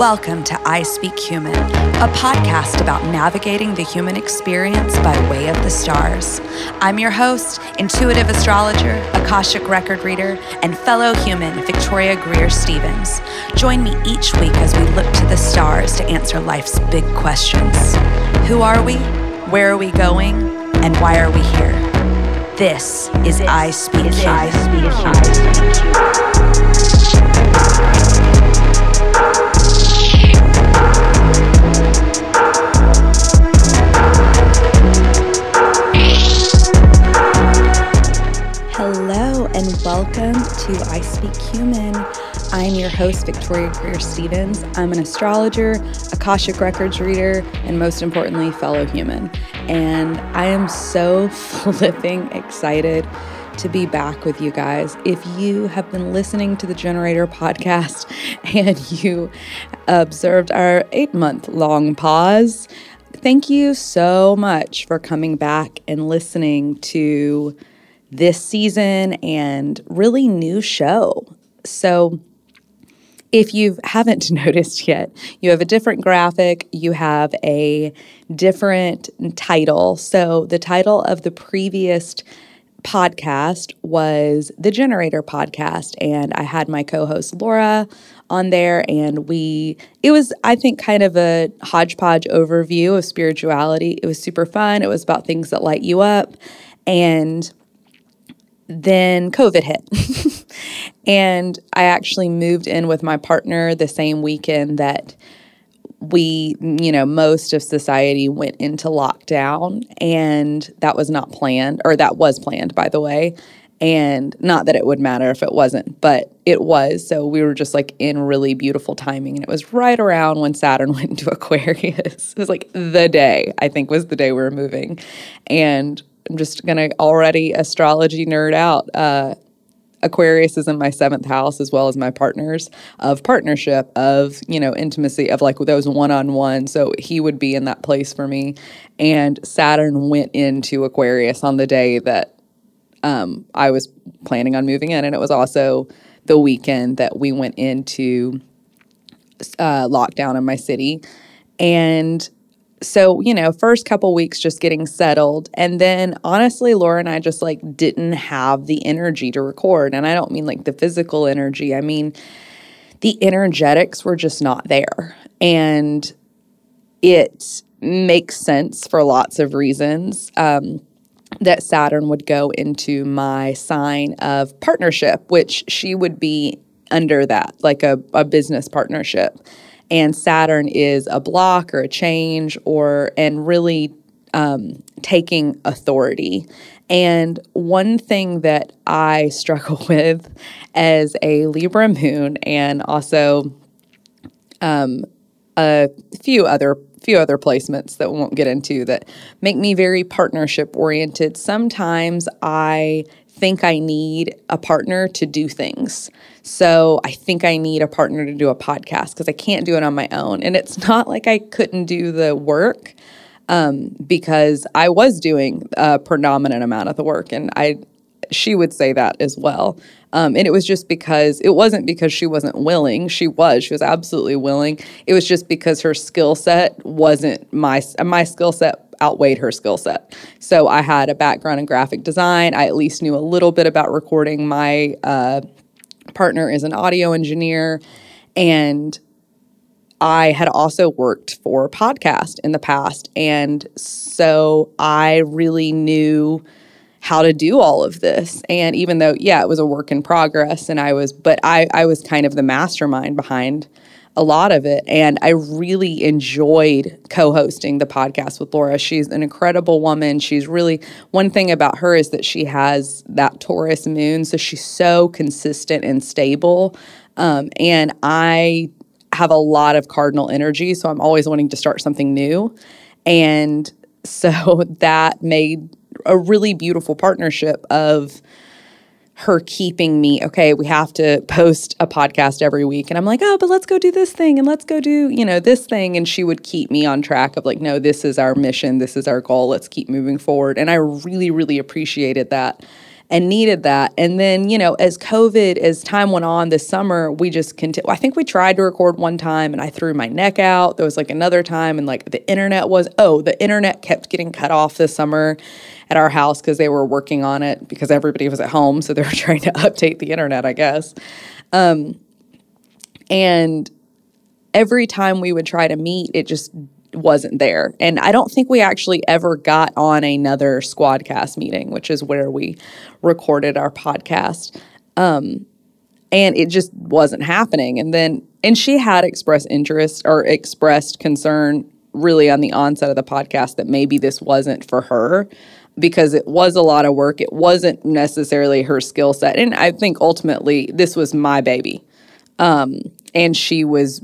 Welcome to I Speak Human, a podcast about navigating the human experience by way of the stars. I'm your host, intuitive astrologer, Akashic record reader, and fellow human Victoria Greer Stevens. Join me each week as we look to the stars to answer life's big questions Who are we? Where are we going? And why are we here? This is this I Speak is Human. I Speak to I Speak Human. I'm your host, Victoria Greer Stevens. I'm an astrologer, Akashic Records reader, and most importantly, fellow human. And I am so flipping excited to be back with you guys. If you have been listening to the Generator podcast and you observed our eight month long pause, thank you so much for coming back and listening to this season and really new show. So, if you haven't noticed yet, you have a different graphic, you have a different title. So, the title of the previous podcast was the Generator podcast, and I had my co host Laura on there, and we, it was, I think, kind of a hodgepodge overview of spirituality. It was super fun. It was about things that light you up. And then COVID hit. and I actually moved in with my partner the same weekend that we, you know, most of society went into lockdown. And that was not planned, or that was planned, by the way. And not that it would matter if it wasn't, but it was. So we were just like in really beautiful timing. And it was right around when Saturn went into Aquarius. it was like the day, I think, was the day we were moving. And I'm just going to already astrology nerd out. Uh, Aquarius is in my seventh house as well as my partners of partnership, of, you know, intimacy, of like those one on one. So he would be in that place for me. And Saturn went into Aquarius on the day that um, I was planning on moving in. And it was also the weekend that we went into uh, lockdown in my city. And so you know first couple weeks just getting settled. And then honestly laura and i just like didn't have the energy to record. And i don't mean like the physical energy. I mean the energetics were just not there. And it makes sense for lots of reasons um, that saturn would go into my sign of partnership which she would be under that like a, a business partnership and Saturn is a block or a change or and really um, taking authority. And one thing that I struggle with as a Libra moon and also um, a few other few other placements that we won't get into that make me very partnership oriented. Sometimes I think I need a partner to do things. So I think I need a partner to do a podcast because I can't do it on my own. And it's not like I couldn't do the work um, because I was doing a predominant amount of the work, and I she would say that as well. Um, and it was just because it wasn't because she wasn't willing. She was. She was absolutely willing. It was just because her skill set wasn't my my skill set outweighed her skill set. So I had a background in graphic design. I at least knew a little bit about recording. My uh, partner is an audio engineer, and I had also worked for a podcast in the past. And so I really knew how to do all of this. And even though, yeah, it was a work in progress, and I was, but I, I was kind of the mastermind behind a lot of it. And I really enjoyed co hosting the podcast with Laura. She's an incredible woman. She's really, one thing about her is that she has that Taurus moon. So she's so consistent and stable. Um, and I have a lot of cardinal energy. So I'm always wanting to start something new. And so that made a really beautiful partnership of her keeping me, okay, we have to post a podcast every week. And I'm like, oh, but let's go do this thing and let's go do, you know, this thing. And she would keep me on track of like, no, this is our mission. This is our goal. Let's keep moving forward. And I really, really appreciated that. And needed that. And then, you know, as COVID, as time went on this summer, we just continued. I think we tried to record one time and I threw my neck out. There was like another time and like the internet was, oh, the internet kept getting cut off this summer at our house because they were working on it because everybody was at home. So they were trying to update the internet, I guess. Um, and every time we would try to meet, it just wasn't there. And I don't think we actually ever got on another Squadcast meeting, which is where we recorded our podcast. Um, and it just wasn't happening. And then, and she had expressed interest or expressed concern really on the onset of the podcast that maybe this wasn't for her because it was a lot of work. It wasn't necessarily her skill set. And I think ultimately this was my baby. Um, and she was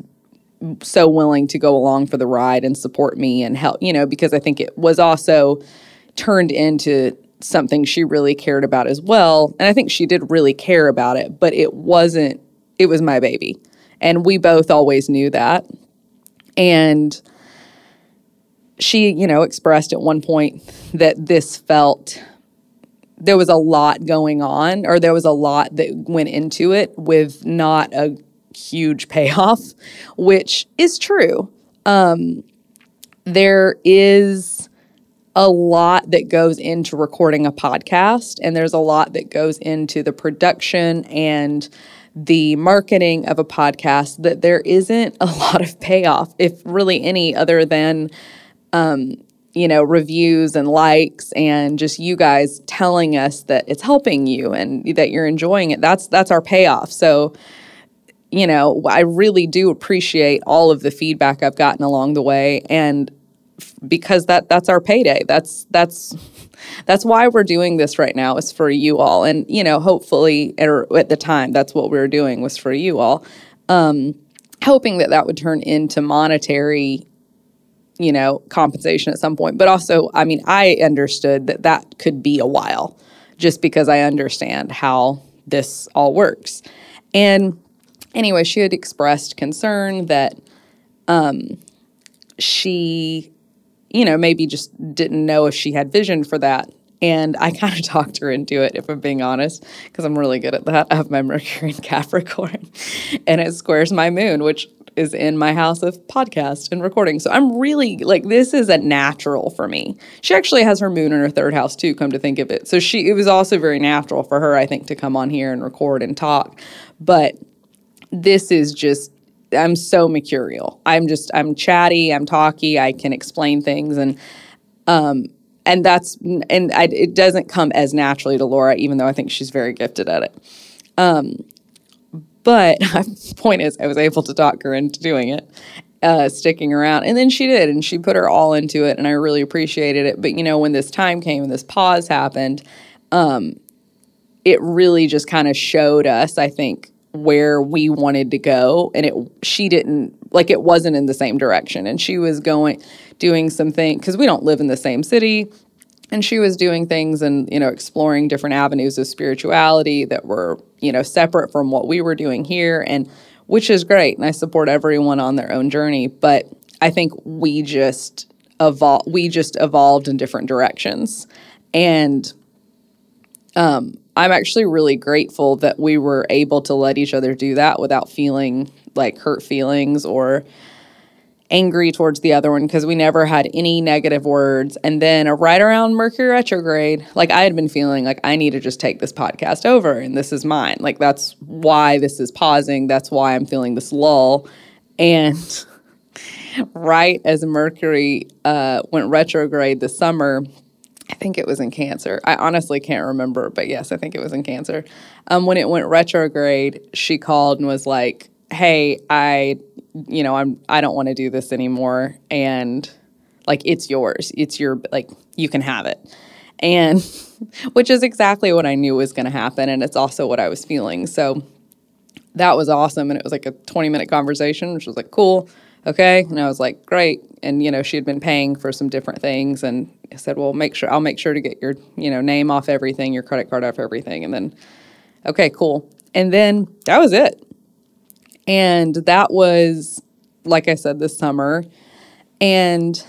so willing to go along for the ride and support me and help, you know, because I think it was also turned into something she really cared about as well. And I think she did really care about it, but it wasn't, it was my baby. And we both always knew that. And she, you know, expressed at one point that this felt there was a lot going on or there was a lot that went into it with not a huge payoff, which is true. Um, there is a lot that goes into recording a podcast, and there's a lot that goes into the production and the marketing of a podcast that there isn't a lot of payoff, if really any, other than, um, you know, reviews and likes and just you guys telling us that it's helping you and that you're enjoying it. That's that's our payoff. So you know, I really do appreciate all of the feedback I've gotten along the way and because that that's our payday. That's that's that's why we're doing this right now is for you all and you know, hopefully er, at the time that's what we were doing was for you all. Um, hoping that that would turn into monetary you know, compensation at some point. But also, I mean, I understood that that could be a while just because I understand how this all works. And anyway, she had expressed concern that um, she, you know, maybe just didn't know if she had vision for that. And I kind of talked her into it, if I'm being honest, because I'm really good at that. I have my Mercury in Capricorn, and it squares my moon, which is in my house of podcast and recording. So I'm really like this is a natural for me. She actually has her moon in her third house too, come to think of it. So she it was also very natural for her, I think, to come on here and record and talk. But this is just I'm so mercurial. I'm just I'm chatty, I'm talky, I can explain things and um and that's and I, it doesn't come as naturally to Laura even though I think she's very gifted at it. Um but the point is I was able to talk her into doing it. Uh, sticking around and then she did and she put her all into it and i really appreciated it but you know when this time came and this pause happened um, it really just kind of showed us i think where we wanted to go and it she didn't like it wasn't in the same direction. And she was going doing some things because we don't live in the same city. And she was doing things and you know exploring different avenues of spirituality that were you know separate from what we were doing here and which is great and i support everyone on their own journey. But i think we just evolved we just evolved in different directions. And um I'm actually really grateful that we were able to let each other do that without feeling like hurt feelings or angry towards the other one because we never had any negative words. And then right around Mercury retrograde, like I had been feeling like I need to just take this podcast over and this is mine. Like that's why this is pausing. That's why I'm feeling this lull. And right as Mercury uh, went retrograde this summer, I think it was in Cancer. I honestly can't remember, but yes, I think it was in Cancer. Um, when it went retrograde, she called and was like, "Hey, I, you know, I'm I don't want to do this anymore, and like it's yours. It's your like you can have it." And which is exactly what I knew was going to happen, and it's also what I was feeling. So that was awesome, and it was like a 20 minute conversation, which was like cool okay and i was like great and you know she had been paying for some different things and i said well make sure i'll make sure to get your you know name off everything your credit card off everything and then okay cool. And then that was it. And that was like i said this summer. And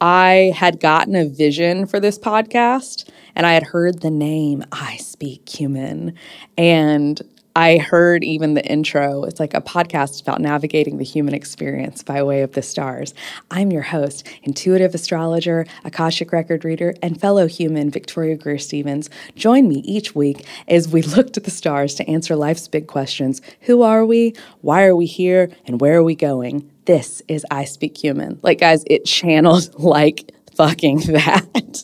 I had gotten a vision for this podcast and I had heard the name I Speak Human. And I heard even the intro. It's like a podcast about navigating the human experience by way of the stars. I'm your host, intuitive astrologer, Akashic record reader, and fellow human Victoria Greer Stevens. Join me each week as we look to the stars to answer life's big questions Who are we? Why are we here? And where are we going? This is I Speak Human. Like, guys, it channeled like fucking that.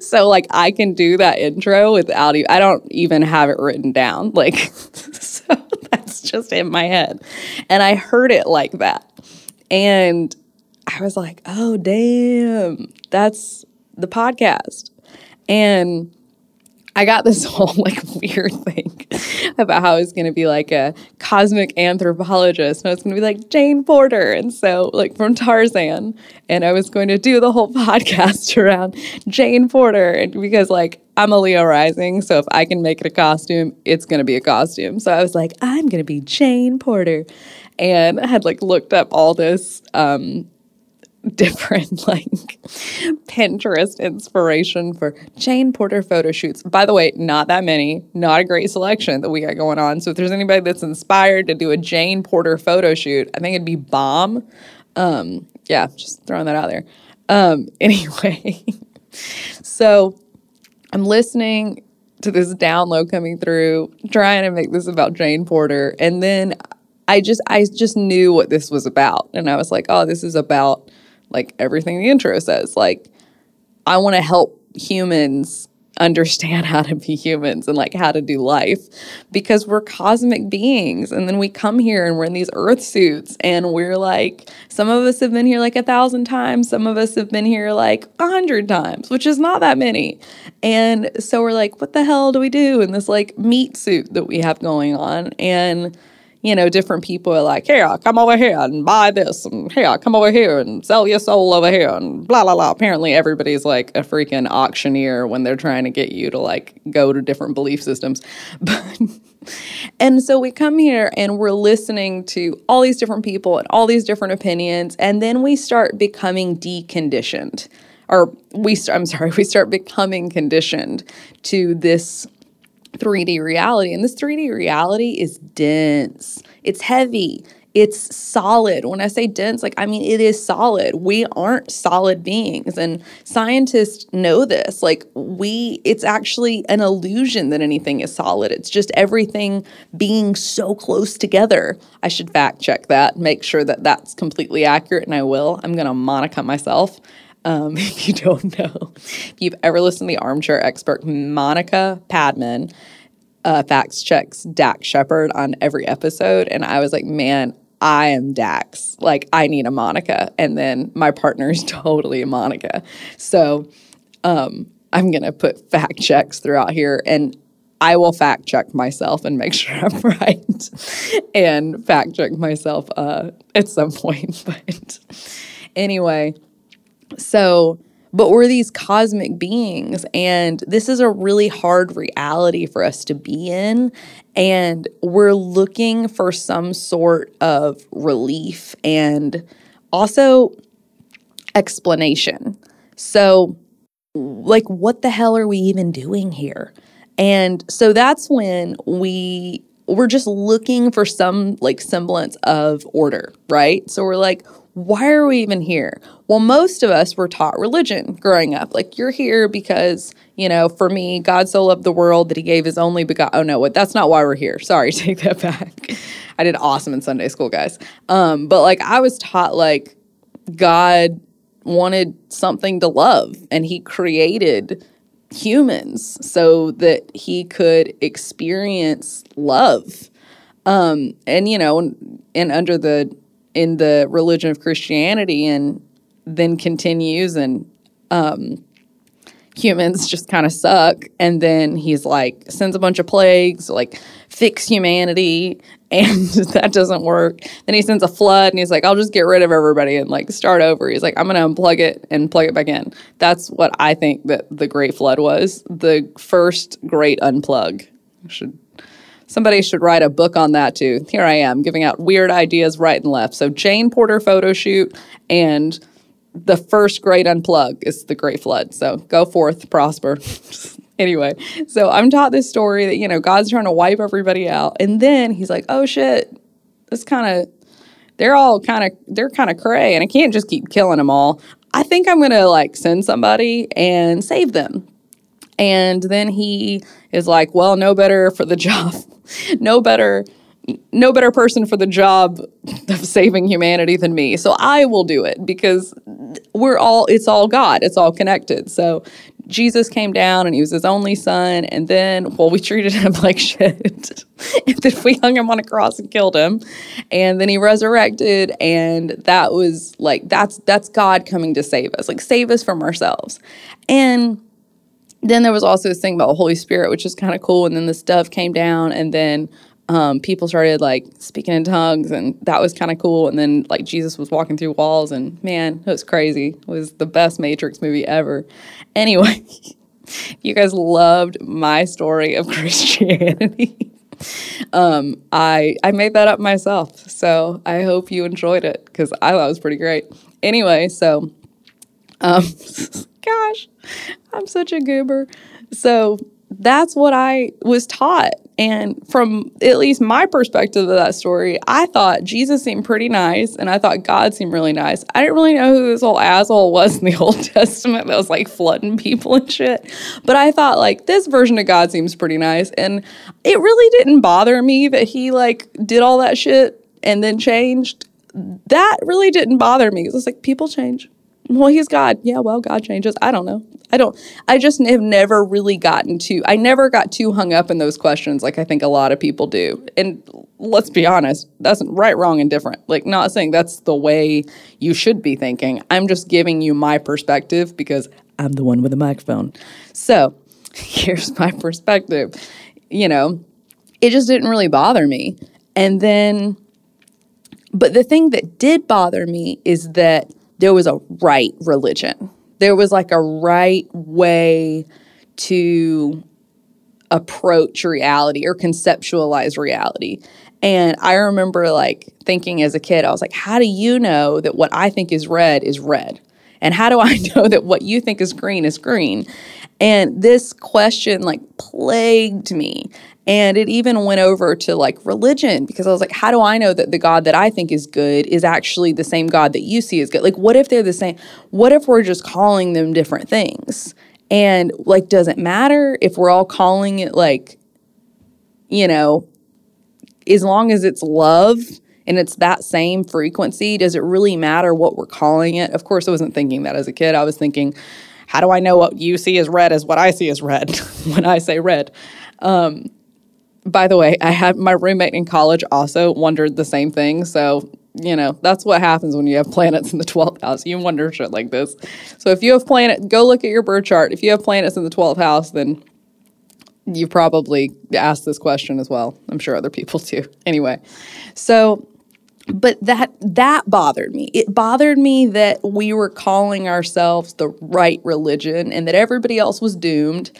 so like I can do that intro without even, I don't even have it written down. Like so that's just in my head. And I heard it like that. And I was like, "Oh damn. That's the podcast." And I got this whole like weird thing about how I was going to be like a cosmic anthropologist and I was going to be like Jane Porter and so like from Tarzan and I was going to do the whole podcast around Jane Porter and because like I'm a Leo rising so if I can make it a costume it's going to be a costume. So I was like I'm going to be Jane Porter and I had like looked up all this um different like Pinterest inspiration for Jane Porter photo shoots. By the way, not that many, not a great selection that we got going on. So if there's anybody that's inspired to do a Jane Porter photo shoot, I think it'd be bomb. Um, yeah, just throwing that out there. Um, anyway, so I'm listening to this download coming through, trying to make this about Jane Porter, and then I just I just knew what this was about, and I was like, oh, this is about like everything the intro says. Like, I want to help humans understand how to be humans and like how to do life because we're cosmic beings. And then we come here and we're in these earth suits and we're like some of us have been here like a thousand times. Some of us have been here like a hundred times which is not that many. And so we're like what the hell do we do in this like meat suit that we have going on? And you know, different people are like, here, come over here and buy this, and here, come over here and sell your soul over here, and blah, blah, blah. Apparently, everybody's like a freaking auctioneer when they're trying to get you to like go to different belief systems. But, and so we come here and we're listening to all these different people and all these different opinions, and then we start becoming deconditioned. Or we, I'm sorry, we start becoming conditioned to this 3D reality. And this 3D reality is dense, it's heavy, it's solid. When I say dense, like, I mean, it is solid. We aren't solid beings. And scientists know this. Like, we, it's actually an illusion that anything is solid. It's just everything being so close together. I should fact check that, make sure that that's completely accurate, and I will. I'm going to Monica myself. Um, if you don't know, if you've ever listened to the armchair expert, Monica Padman uh, facts checks Dax Shepard on every episode. And I was like, man, I am Dax. Like, I need a Monica. And then my partner is totally a Monica. So um, I'm going to put fact checks throughout here. And I will fact check myself and make sure I'm right and fact check myself uh, at some point. But anyway, so, but we're these cosmic beings, and this is a really hard reality for us to be in. And we're looking for some sort of relief and also explanation. So, like, what the hell are we even doing here? And so that's when we we're just looking for some like semblance of order, right? So we're like, why are we even here? Well, most of us were taught religion growing up. Like, you're here because, you know, for me, God so loved the world that he gave his only begotten. Oh, no, what? That's not why we're here. Sorry, take that back. I did awesome in Sunday school, guys. Um, but like, I was taught, like, God wanted something to love and he created humans so that he could experience love. Um, and, you know, and under the in the religion of Christianity and then continues and um, humans just kind of suck. And then he's like, sends a bunch of plagues, like, fix humanity. And that doesn't work. Then he sends a flood and he's like, I'll just get rid of everybody and like start over. He's like, I'm to unplug it and plug it back in. That's what I think that the Great Flood was the first great unplug. I should Somebody should write a book on that too. Here I am giving out weird ideas right and left. So, Jane Porter photo shoot and the first great unplug is the great flood. So go forth, prosper. anyway, so I'm taught this story that, you know, God's trying to wipe everybody out. And then he's like, oh shit, this kind of, they're all kind of, they're kind of cray and I can't just keep killing them all. I think I'm going to like send somebody and save them. And then he is like, well, no better for the job, no better no better person for the job of saving humanity than me. So I will do it because we're all, it's all God, it's all connected. So Jesus came down and he was his only son. And then, well, we treated him like shit. and then we hung him on a cross and killed him. And then he resurrected. And that was like, that's, that's God coming to save us, like save us from ourselves. And then there was also this thing about the Holy Spirit, which is kind of cool. And then this dove came down, and then um, people started like speaking in tongues, and that was kind of cool. And then like Jesus was walking through walls, and man, it was crazy. It was the best Matrix movie ever. Anyway, you guys loved my story of Christianity. um, I I made that up myself, so I hope you enjoyed it because I thought it was pretty great. Anyway, so um, gosh, I'm such a goober. So that's what I was taught. And from at least my perspective of that story, I thought Jesus seemed pretty nice and I thought God seemed really nice. I didn't really know who this whole asshole was in the Old Testament that was like flooding people and shit. But I thought like this version of God seems pretty nice. And it really didn't bother me that he like did all that shit and then changed. That really didn't bother me. It was like people change. Well, he's God. Yeah, well, God changes. I don't know. I don't, I just have never really gotten to, I never got too hung up in those questions like I think a lot of people do. And let's be honest, that's right, wrong, and different. Like, not saying that's the way you should be thinking. I'm just giving you my perspective because I'm the one with the microphone. So here's my perspective. You know, it just didn't really bother me. And then, but the thing that did bother me is that there was a right religion there was like a right way to approach reality or conceptualize reality. And I remember like thinking as a kid, I was like, how do you know that what I think is red is red? And how do I know that what you think is green is green? And this question like plagued me. And it even went over to like religion because I was like, how do I know that the God that I think is good is actually the same God that you see is good? Like, what if they're the same? What if we're just calling them different things? And like, does it matter if we're all calling it like, you know, as long as it's love and it's that same frequency, does it really matter what we're calling it? Of course, I wasn't thinking that as a kid. I was thinking, how do I know what you see as red is what I see as red when I say red? Um, by the way, I had my roommate in college also wondered the same thing. So, you know, that's what happens when you have planets in the 12th house. You wonder shit like this. So, if you have planet, go look at your birth chart. If you have planets in the 12th house, then you probably asked this question as well. I'm sure other people too. Anyway, so but that that bothered me. It bothered me that we were calling ourselves the right religion and that everybody else was doomed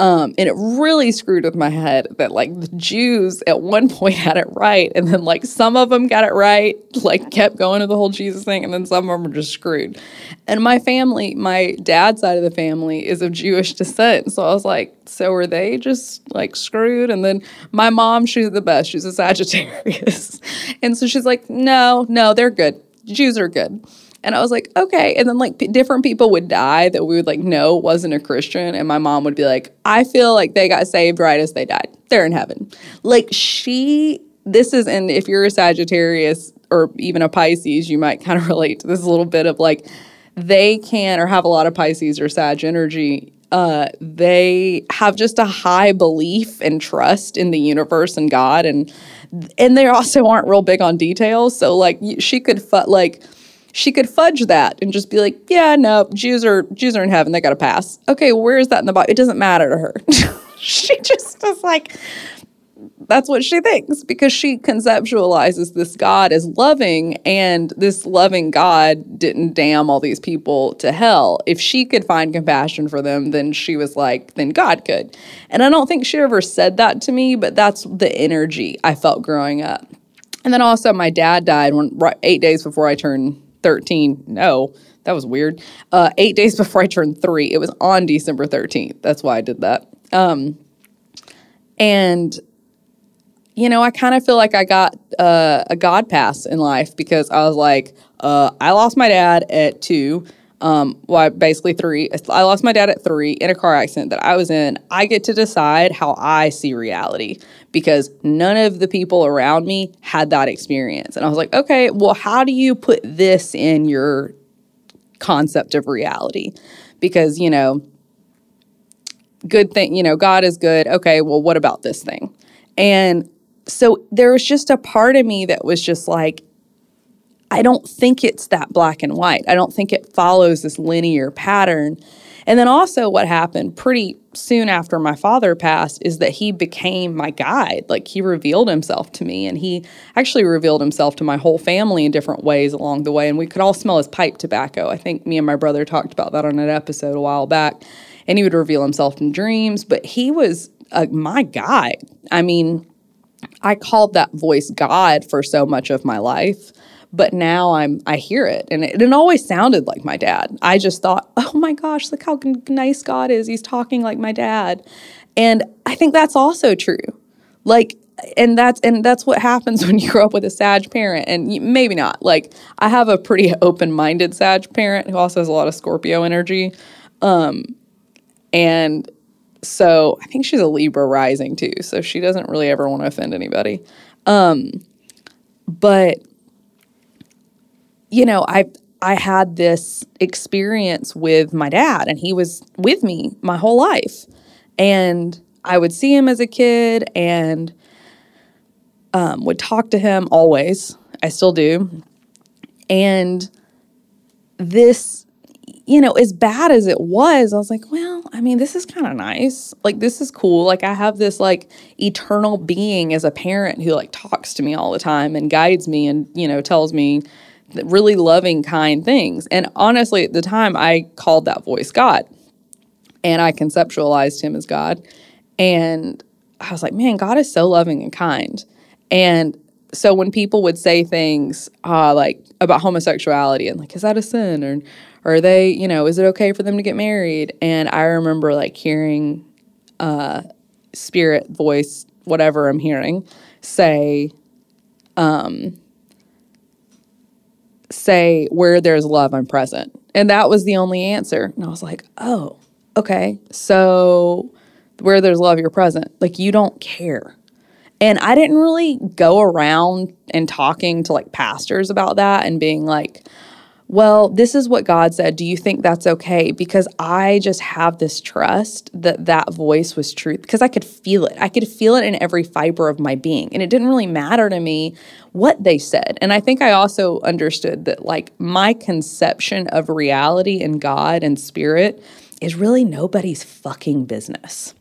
um, and it really screwed with my head that like the Jews at one point had it right, and then like some of them got it right, like kept going to the whole Jesus thing, and then some of them were just screwed. And my family, my dad's side of the family is of Jewish descent, so I was like, so are they just like screwed? And then my mom, she's the best. She's a Sagittarius, and so she's like, no, no, they're good. Jews are good. And I was like, okay. And then like p- different people would die that we would like know wasn't a Christian. And my mom would be like, I feel like they got saved right as they died. They're in heaven. Like she, this is, and if you're a Sagittarius or even a Pisces, you might kind of relate to this a little bit of like, they can or have a lot of Pisces or Sag energy. Uh, they have just a high belief and trust in the universe and God, and and they also aren't real big on details. So like she could fu- like she could fudge that and just be like, yeah, no, Jews are Jews are in heaven, they got to pass. Okay, where is that in the Bible? It doesn't matter to her. she just is like that's what she thinks because she conceptualizes this God as loving, and this loving God didn't damn all these people to hell. If she could find compassion for them, then she was like, then God could. And I don't think she ever said that to me, but that's the energy I felt growing up. And then also, my dad died when right, eight days before I turned 13. No, that was weird. Uh, eight days before I turned three. It was on December 13th. That's why I did that. Um, and, you know, I kind of feel like I got uh, a God pass in life because I was like, uh, I lost my dad at two. Um, well, basically three. I lost my dad at three in a car accident that I was in. I get to decide how I see reality because none of the people around me had that experience. And I was like, okay, well, how do you put this in your concept of reality? Because, you know, good thing, you know, God is good. Okay, well, what about this thing? And so there was just a part of me that was just like, I don't think it's that black and white. I don't think it follows this linear pattern. And then also, what happened pretty soon after my father passed is that he became my guide. Like, he revealed himself to me, and he actually revealed himself to my whole family in different ways along the way. And we could all smell his pipe tobacco. I think me and my brother talked about that on an episode a while back. And he would reveal himself in dreams, but he was uh, my guide. I mean, I called that voice God for so much of my life but now I'm I hear it and it, it always sounded like my dad. I just thought, "Oh my gosh, look how nice God is. He's talking like my dad." And I think that's also true. Like and that's and that's what happens when you grow up with a Sag parent, and maybe not. Like I have a pretty open-minded Sag parent who also has a lot of Scorpio energy, um, and so I think she's a Libra rising too. So she doesn't really ever want to offend anybody, um, but you know, I I had this experience with my dad and he was with me my whole life. And I would see him as a kid and um, would talk to him always. I still do. And this, you know, as bad as it was, I was like, well, I mean, this is kind of nice. Like, this is cool. Like, I have this like eternal being as a parent who like talks to me all the time and guides me and, you know, tells me, really loving, kind things. And honestly, at the time, I called that voice God and I conceptualized him as God. And I was like, man, God is so loving and kind. And so when people would say things uh, like about homosexuality and like, is that a sin? Or, or are they, you know, is it okay for them to get married? And I remember like hearing uh, spirit voice, whatever I'm hearing, say, um, say, where there's love, I'm present. And that was the only answer. And I was like, oh, okay. So where there's love, you're present. Like you don't care. And I didn't really go around and talking to like pastors about that and being like, well, this is what God said. Do you think that's okay? Because I just have this trust that that voice was truth because I could feel it. I could feel it in every fiber of my being. And it didn't really matter to me what they said. And I think I also understood that, like, my conception of reality and God and spirit is really nobody's fucking business.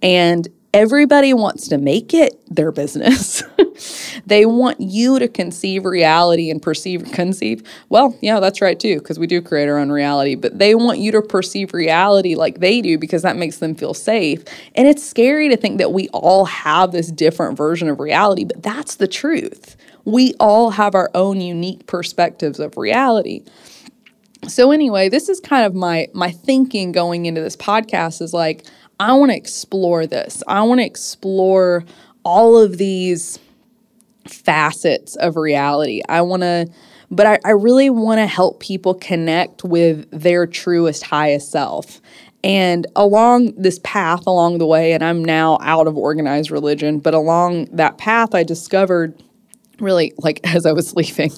And everybody wants to make it their business. they want you to conceive reality and perceive conceive. Well, yeah, that's right too because we do create our own reality, but they want you to perceive reality like they do because that makes them feel safe. And it's scary to think that we all have this different version of reality, but that's the truth. We all have our own unique perspectives of reality. So anyway, this is kind of my my thinking going into this podcast is like I want to explore this. I want to explore all of these facets of reality. I want to, but I, I really want to help people connect with their truest, highest self. And along this path, along the way, and I'm now out of organized religion, but along that path, I discovered really, like as I was leaving,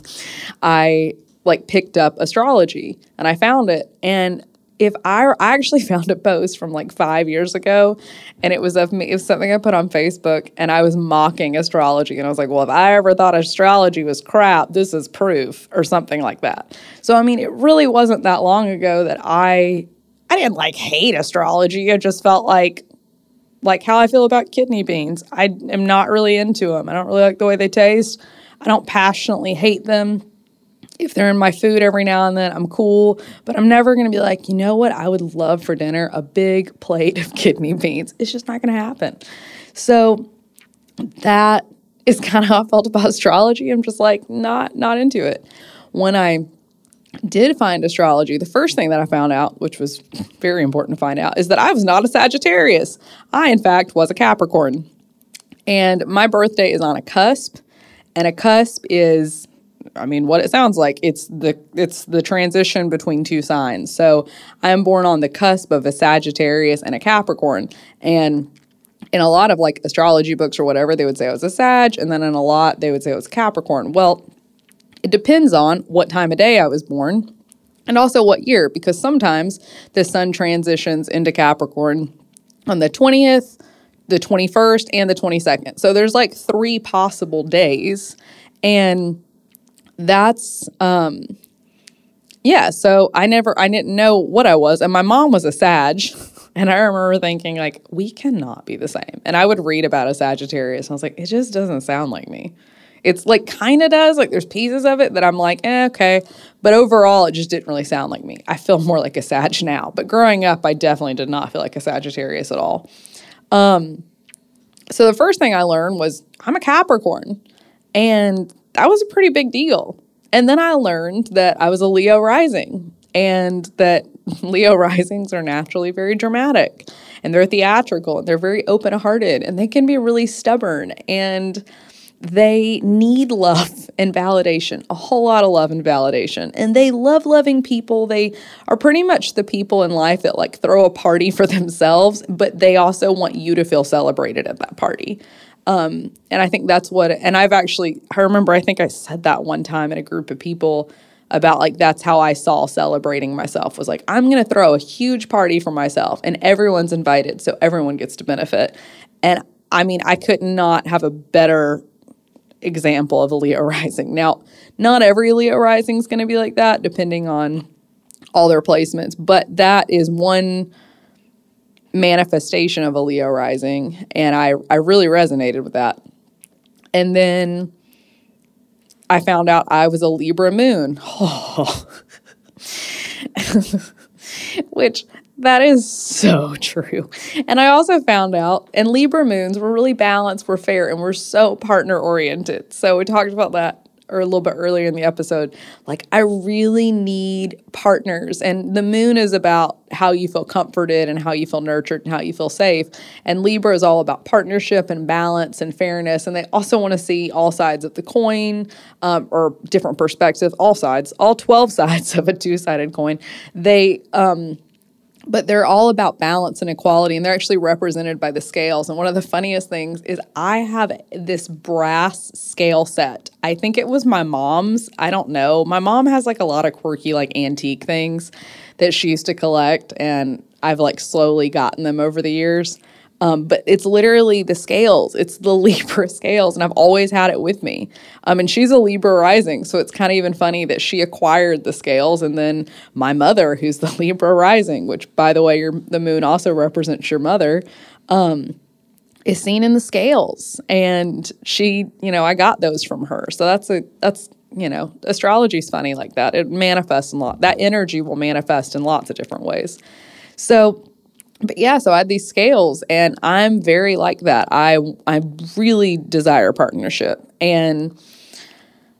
I like picked up astrology and I found it. And if I, I actually found a post from like five years ago and it was of me, it was something I put on Facebook and I was mocking astrology. And I was like, well, if I ever thought astrology was crap, this is proof or something like that. So, I mean, it really wasn't that long ago that I, I didn't like hate astrology. I just felt like, like how I feel about kidney beans. I am not really into them. I don't really like the way they taste. I don't passionately hate them if they're in my food every now and then, I'm cool. But I'm never to be like, you know what? I would love for dinner a big plate of kidney beans. It's just not to happen. So that is kind of how I felt about astrology. I'm just like not not into it. When I did find astrology, the first thing that I found out, which was very important to find out, is that I was not a Sagittarius. I, in fact, was a Capricorn. And my birthday is on a cusp, and a cusp is I mean, what it sounds like it's the it's the transition between two signs. So I am born on the cusp of a Sagittarius and a Capricorn, and in a lot of like astrology books or whatever, they would say I was a Sag, and then in a lot they would say it was Capricorn. Well, it depends on what time of day I was born, and also what year, because sometimes the Sun transitions into Capricorn on the twentieth, the twenty first, and the twenty second. So there's like three possible days, and that's um yeah, so I never I didn't know what I was and my mom was a Sag and I remember thinking like we cannot be the same. And I would read about a Sagittarius and I was like it just doesn't sound like me. It's like kind of does like there's pieces of it that I'm like eh, okay, but overall it just didn't really sound like me. I feel more like a Sag now, but growing up I definitely did not feel like a Sagittarius at all. Um so the first thing I learned was I'm a Capricorn. And that was a pretty big deal. And then I learned that I was a Leo rising and that Leo risings are naturally very dramatic and they're theatrical and they're very open hearted and they can be really stubborn and they need love and validation, a whole lot of love and validation. And they love loving people. They are pretty much the people in life that like throw a party for themselves, but they also want you to feel celebrated at that party. Um, and I think that's what, and I've actually, I remember, I think I said that one time in a group of people about like that's how I saw celebrating myself was like, I'm going to throw a huge party for myself and everyone's invited. So everyone gets to benefit. And I mean, I could not have a better example of a Leo rising. Now, not every Leo rising is going to be like that, depending on all their placements, but that is one manifestation of a Leo rising, and I, I really resonated with that. And then I found out I was a Libra moon. Which that is so true. And I also found out, and Libra moons were really balanced, we're fair, and we're so partner oriented. So we talked about that or a little bit earlier in the episode, like I really need partners. And the moon is about how you feel comforted and how you feel nurtured and how you feel safe. And Libra is all about partnership and balance and fairness. And they also want to see all sides of the coin um, or different perspectives, all sides, all 12 sides of a two sided coin. They, um, but they're all about balance and equality and they're actually represented by the scales. And one of the funniest things is i have this brass scale set. I think it was my mom's. I don't know. My mom has like a lot of quirky like antique things that she used to collect and i've like slowly gotten them over the years um, but it's literally the scales. It's the Libra scales, and I've always had it with me. Um, and she's a Libra rising, so it's kind of even funny that she acquired the scales, and then my mother, who's the Libra rising, which by the way, your the moon also represents your mother, um, is seen in the scales, and she, you know, I got those from her. So that's a that's you know, astrology's funny like that. It manifests in lot. That energy will manifest in lots of different ways. So but yeah, so I had these scales and I'm very like that. I I really desire partnership and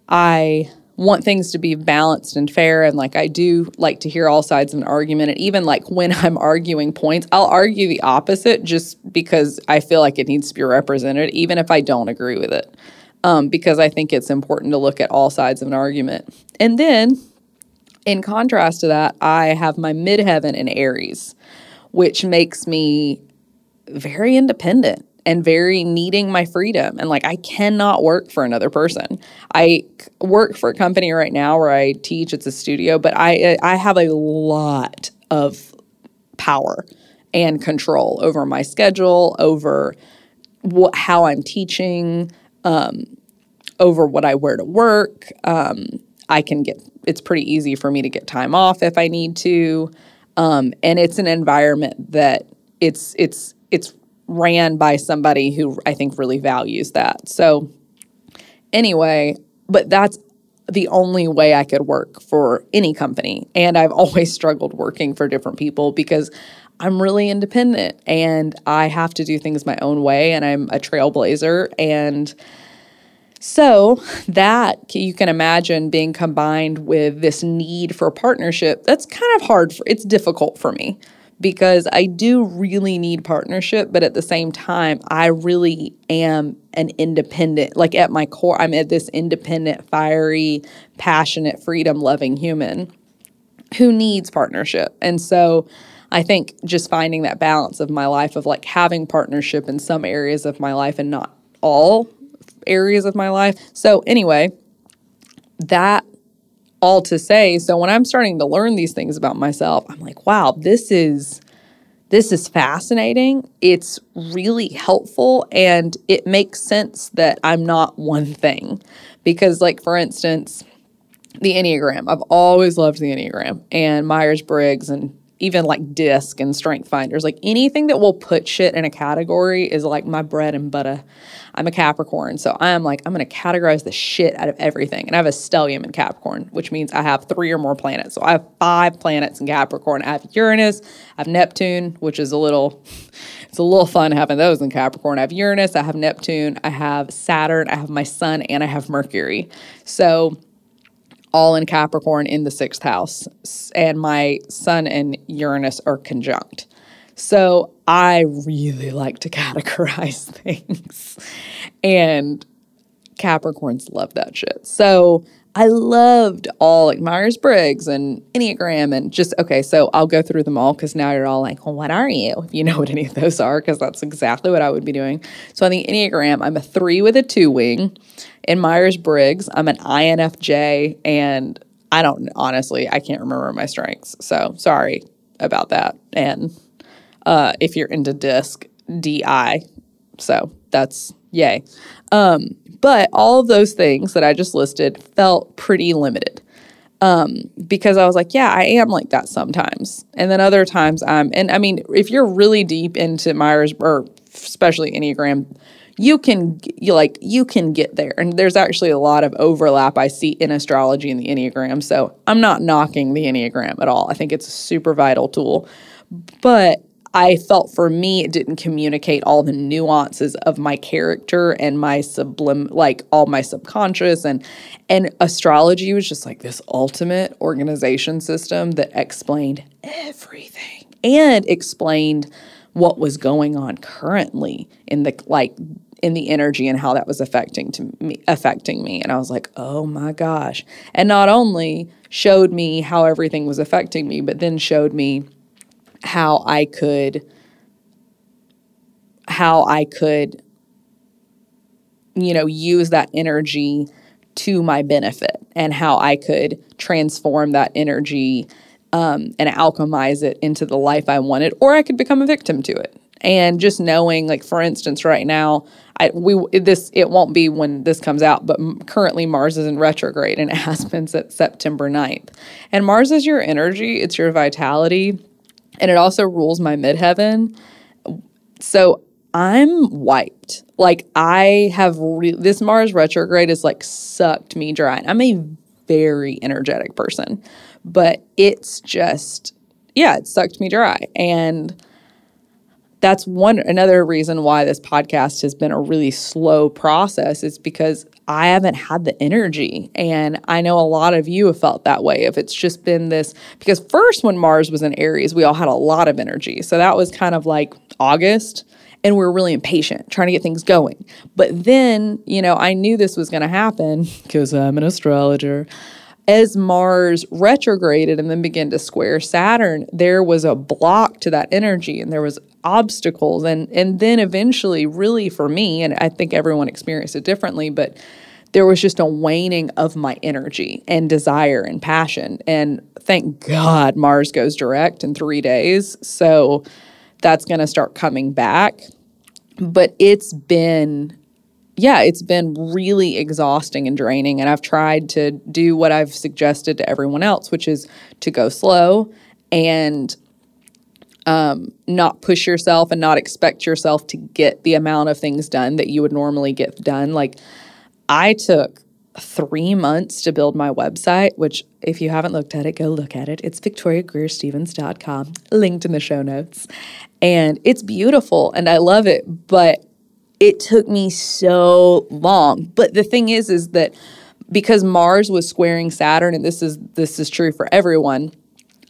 I want things to be balanced and fair and like I do like to hear all sides of an argument and even like when I'm arguing points, I'll argue the opposite just because I feel like it needs to be represented even if I don't agree with it. Um, because I think it's important to look at all sides of an argument. And then in contrast to that, I have my midheaven in Aries which makes me very independent and very needing my freedom and like I cannot work for another person. I work for a company right now where I teach it's a studio, but I I have a lot of power and control over my schedule, over how I'm teaching, um, over what I wear to work. Um, I can get it's pretty easy for me to get time off if I need to. Um, and it's an environment that it's it's it's ran by somebody who I think really values that. So anyway, but that's the only way I could work for any company. And I've always struggled working for different people because I'm really independent and I have to do things my own way and I'm a trailblazer and So, that you can imagine being combined with this need for partnership, that's kind of hard for it's difficult for me because I do really need partnership, but at the same time, I really am an independent, like at my core, I'm at this independent, fiery, passionate, freedom loving human who needs partnership. And so I think just finding that balance of my life of like having partnership in some areas of my life and not all areas of my life. So, anyway, that all to say, so when I'm starting to learn these things about myself, I'm like, wow, this is this is fascinating. It's really helpful and it makes sense that I'm not one thing. Because like for instance, the Enneagram. I've always loved the Enneagram and Myers-Briggs and even like disc and strength finders like anything that will put shit in a category is like my bread and butter i'm a capricorn so i'm like i'm going to categorize the shit out of everything and i have a stellium in capricorn which means i have three or more planets so i have five planets in capricorn i have uranus i have neptune which is a little it's a little fun having those in capricorn i have uranus i have neptune i have saturn i have my sun and i have mercury so all in Capricorn in the sixth house, and my Sun and Uranus are conjunct. So I really like to categorize things, and Capricorns love that shit. So I loved all like Myers Briggs and Enneagram and just okay. So I'll go through them all because now you're all like, well, what are you? If you know what any of those are, because that's exactly what I would be doing. So on the Enneagram, I'm a three with a two wing. In Myers Briggs, I'm an INFJ, and I don't honestly, I can't remember my strengths. So sorry about that. And uh, if you're into disc, DI. So that's yay. Um, but all of those things that I just listed felt pretty limited um, because I was like, yeah, I am like that sometimes. And then other times I'm, and I mean, if you're really deep into Myers or especially Enneagram, you can you like you can get there. And there's actually a lot of overlap i see in astrology and the enneagram. So i'm not knocking the enneagram at all. I think it's a super vital tool. But I felt for me it didn't communicate all the nuances of my character and my sublim like all my subconscious and and astrology was just like this ultimate organization system that explained everything and explained what was going on currently in the like in the energy and how that was affecting to me affecting me and I was like, "Oh my gosh." And not only showed me how everything was affecting me, but then showed me how I could how I could you know use that energy to my benefit and how I could transform that energy um, and alchemize it into the life I wanted, or I could become a victim to it. And just knowing, like for instance, right now, I we this it won't be when this comes out, but currently Mars is in retrograde and been since September 9th. And Mars is your energy, it's your vitality, and it also rules my midheaven. So I'm wiped. Like I have re- this Mars retrograde has like sucked me dry. I'm a very energetic person, but it's just yeah, it sucked me dry. And that's one another reason why this podcast has been a really slow process is because I haven't had the energy. And I know a lot of you have felt that way. If it's just been this, because first when Mars was in Aries, we all had a lot of energy. So that was kind of like August. And we are really impatient, trying to get things going. But then, you know, I knew this was going to happen because I'm an astrologer as Mars retrograded and then began to square Saturn, there was a block to that energy and there was obstacles and and then eventually really for me and I think everyone experienced it differently, but there was just a waning of my energy and desire and passion. And thank God Mars goes direct in 3 days. So that's going to start coming back. But it's been yeah, it's been really exhausting and draining. And I've tried to do what I've suggested to everyone else, which is to go slow and um, not push yourself and not expect yourself to get the amount of things done that you would normally get done. Like, I took three months to build my website, which, if you haven't looked at it, go look at it. It's victoriagreerstevens.com, linked in the show notes. And it's beautiful and I love it. But it took me so long. But the thing is, is that because Mars was squaring Saturn, and this is this is true for everyone,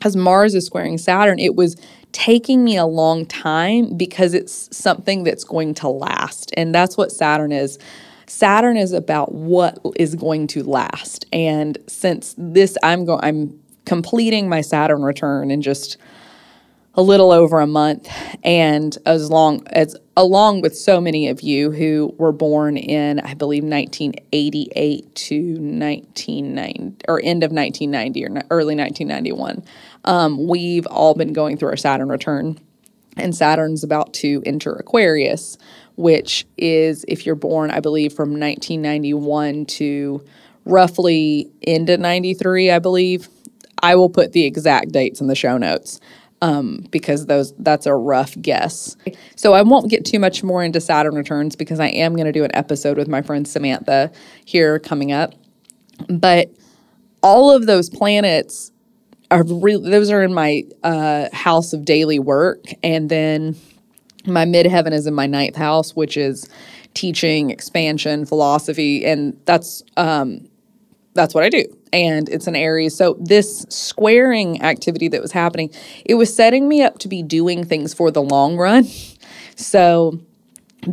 as Mars is squaring Saturn, it was taking me a long time because it's something that's going to last. And that's what Saturn is. Saturn is about what is going to last. And since this I'm going I'm completing my Saturn return in just a little over a month and as long as along with so many of you who were born in I believe 1988 to 1990 or end of 1990 or early 1991 um, we've all been going through our Saturn return and Saturn's about to enter Aquarius which is if you're born I believe from 1991 to roughly end of 93 I believe. I will put the exact dates in the show notes um, because those that's a rough guess. So I won't get too much more into Saturn returns because I am going to do an episode with my friend Samantha here coming up. But all of those planets are really those are in my uh, house of daily work, and then my midheaven is in my ninth house, which is teaching, expansion, philosophy, and that's um, that's what I do. And it's an Aries. So this squaring activity that was happening, it was setting me up to be doing things for the long run. So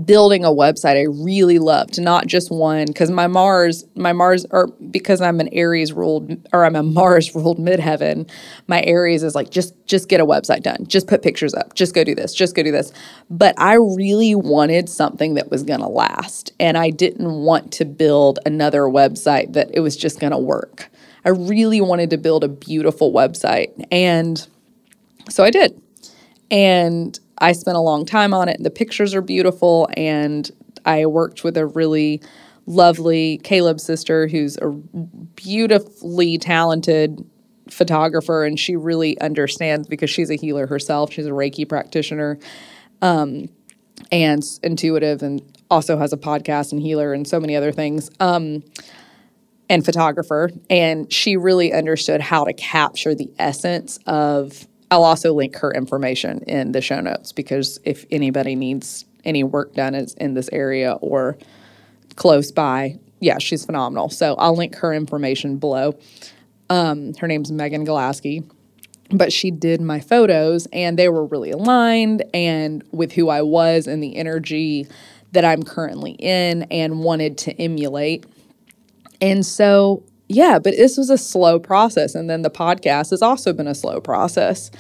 building a website I really loved, not just one because my Mars, my Mars, or because I'm an Aries ruled or I'm a Mars ruled midheaven, my Aries is like just just get a website done, just put pictures up, just go do this, just go do this. But I really wanted something that was going to last, and I didn't want to build another website that it was just going to work. I really wanted to build a beautiful website, and so I did, and I spent a long time on it. The pictures are beautiful, and I worked with a really lovely Caleb sister who's a beautifully talented photographer, and she really understands because she's a healer herself. She's a Reiki practitioner um, and intuitive, and also has a podcast and healer and so many other things. Um, and photographer, and she really understood how to capture the essence of I'll also link her information in the show notes because if anybody needs any work done in this area or close by, yeah, she's phenomenal. So I'll link her information below. Um, her name's Megan Galaski, but she did my photos and they were really aligned and with who I was and the energy that I'm currently in and wanted to emulate. And so yeah, but this was a slow process. And then the podcast has also been a slow process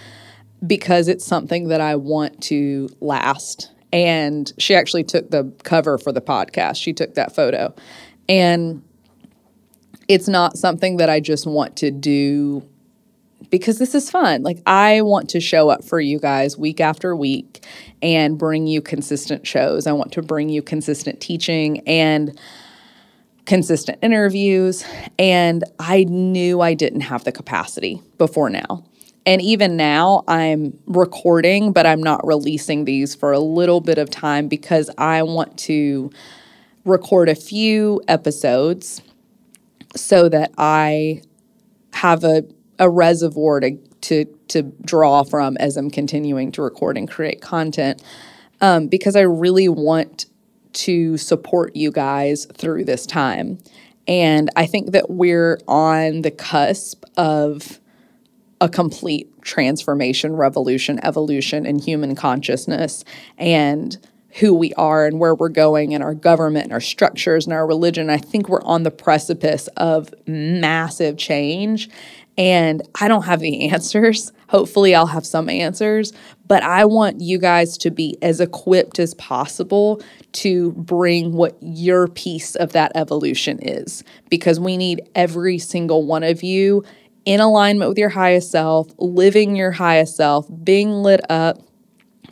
because it's something that I want to last. And she actually took the cover for the podcast, she took that photo. And it's not something that I just want to do because this is fun. Like, I want to show up for you guys week after week and bring you consistent shows. I want to bring you consistent teaching and consistent interviews, and I knew I didn't have the capacity before now. And even now, I'm recording, but I'm not releasing these for a little bit of time because I want to record a few episodes so that I have a, a reservoir to, to, to draw from as I'm continuing to record and create content. Um, because I really want to support you guys through this time. And I think that we're on the cusp of a complete transformation, revolution, evolution in human consciousness and who we are and where we're going and our government and our structures and our religion. I think we're on the precipice of massive change. And I don't have the answers. Hopefully, I'll have some answers, but I want you guys to be as equipped as possible to bring what your piece of that evolution is because we need every single one of you in alignment with your highest self, living your highest self, being lit up,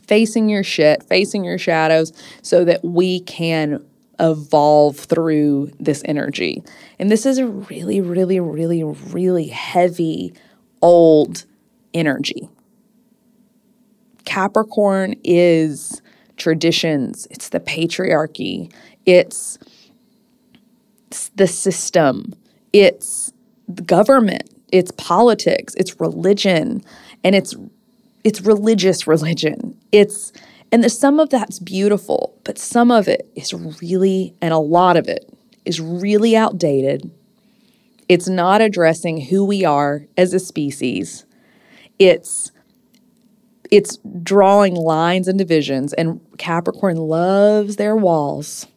facing your shit, facing your shadows, so that we can evolve through this energy. And this is a really, really, really, really heavy, old energy. Capricorn is traditions, it's the patriarchy, it's the system, it's the government, it's politics, it's religion, and it's it's religious religion. It's And the, some of that's beautiful, but some of it is really, and a lot of it is really outdated. It's not addressing who we are as a species. It's it's drawing lines and divisions and Capricorn loves their walls.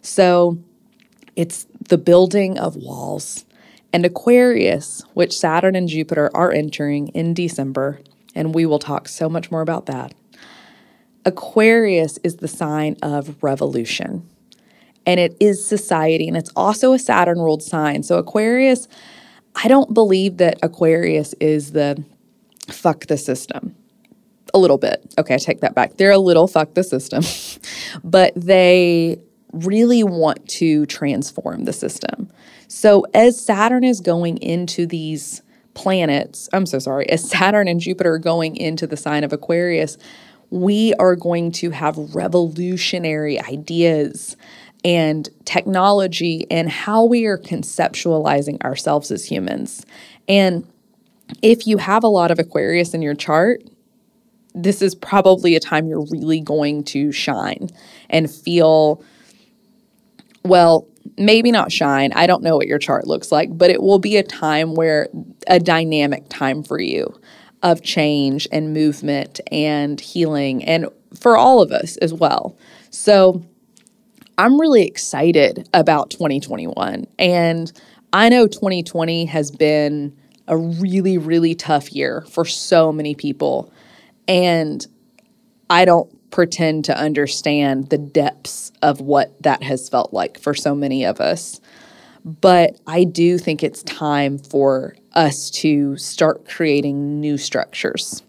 So it's the building of walls. And Aquarius, which Saturn and Jupiter are entering in December, and we will talk so much more about that. Aquarius is the sign of revolution, and it is society, and it's also a Saturn ruled sign. So, Aquarius, I don't believe that Aquarius is the fuck the system. A little bit. Okay, I take that back. They're a little fuck the system, but they really want to transform the system. So, as Saturn is going into these planets, I'm so sorry, as Saturn and Jupiter are going into the sign of Aquarius, we are going to have revolutionary ideas and technology and how we are conceptualizing ourselves as humans. And if you have a lot of Aquarius in your chart, this is probably a time you're really going to shine and feel well, maybe not shine. I don't know what your chart looks like, but it will be a time where a dynamic time for you of change and movement and healing and for all of us as well. So I'm really excited about 2021 and I know 2020 has been a really really tough year for so many people and I don't pretend to understand the depths of what that has felt like for so many of us. But I do think it's time for us to start creating new structures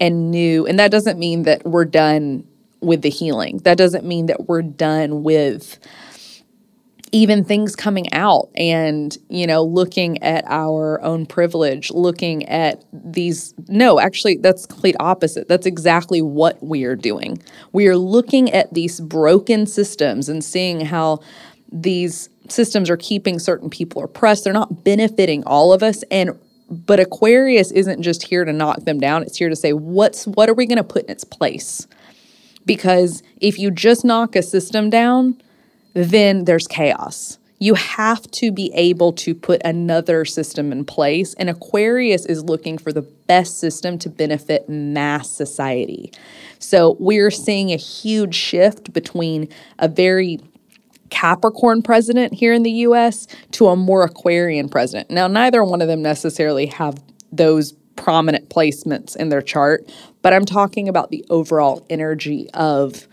and new, and that doesn't mean that we're done with the healing. That doesn't mean that we're done with even things coming out and you know looking at our own privilege looking at these no actually that's complete opposite that's exactly what we are doing we are looking at these broken systems and seeing how these systems are keeping certain people oppressed they're not benefiting all of us and but aquarius isn't just here to knock them down it's here to say what's what are we going to put in its place because if you just knock a system down then there's chaos. You have to be able to put another system in place. And Aquarius is looking for the best system to benefit mass society. So we're seeing a huge shift between a very Capricorn president here in the US to a more Aquarian president. Now, neither one of them necessarily have those prominent placements in their chart, but I'm talking about the overall energy of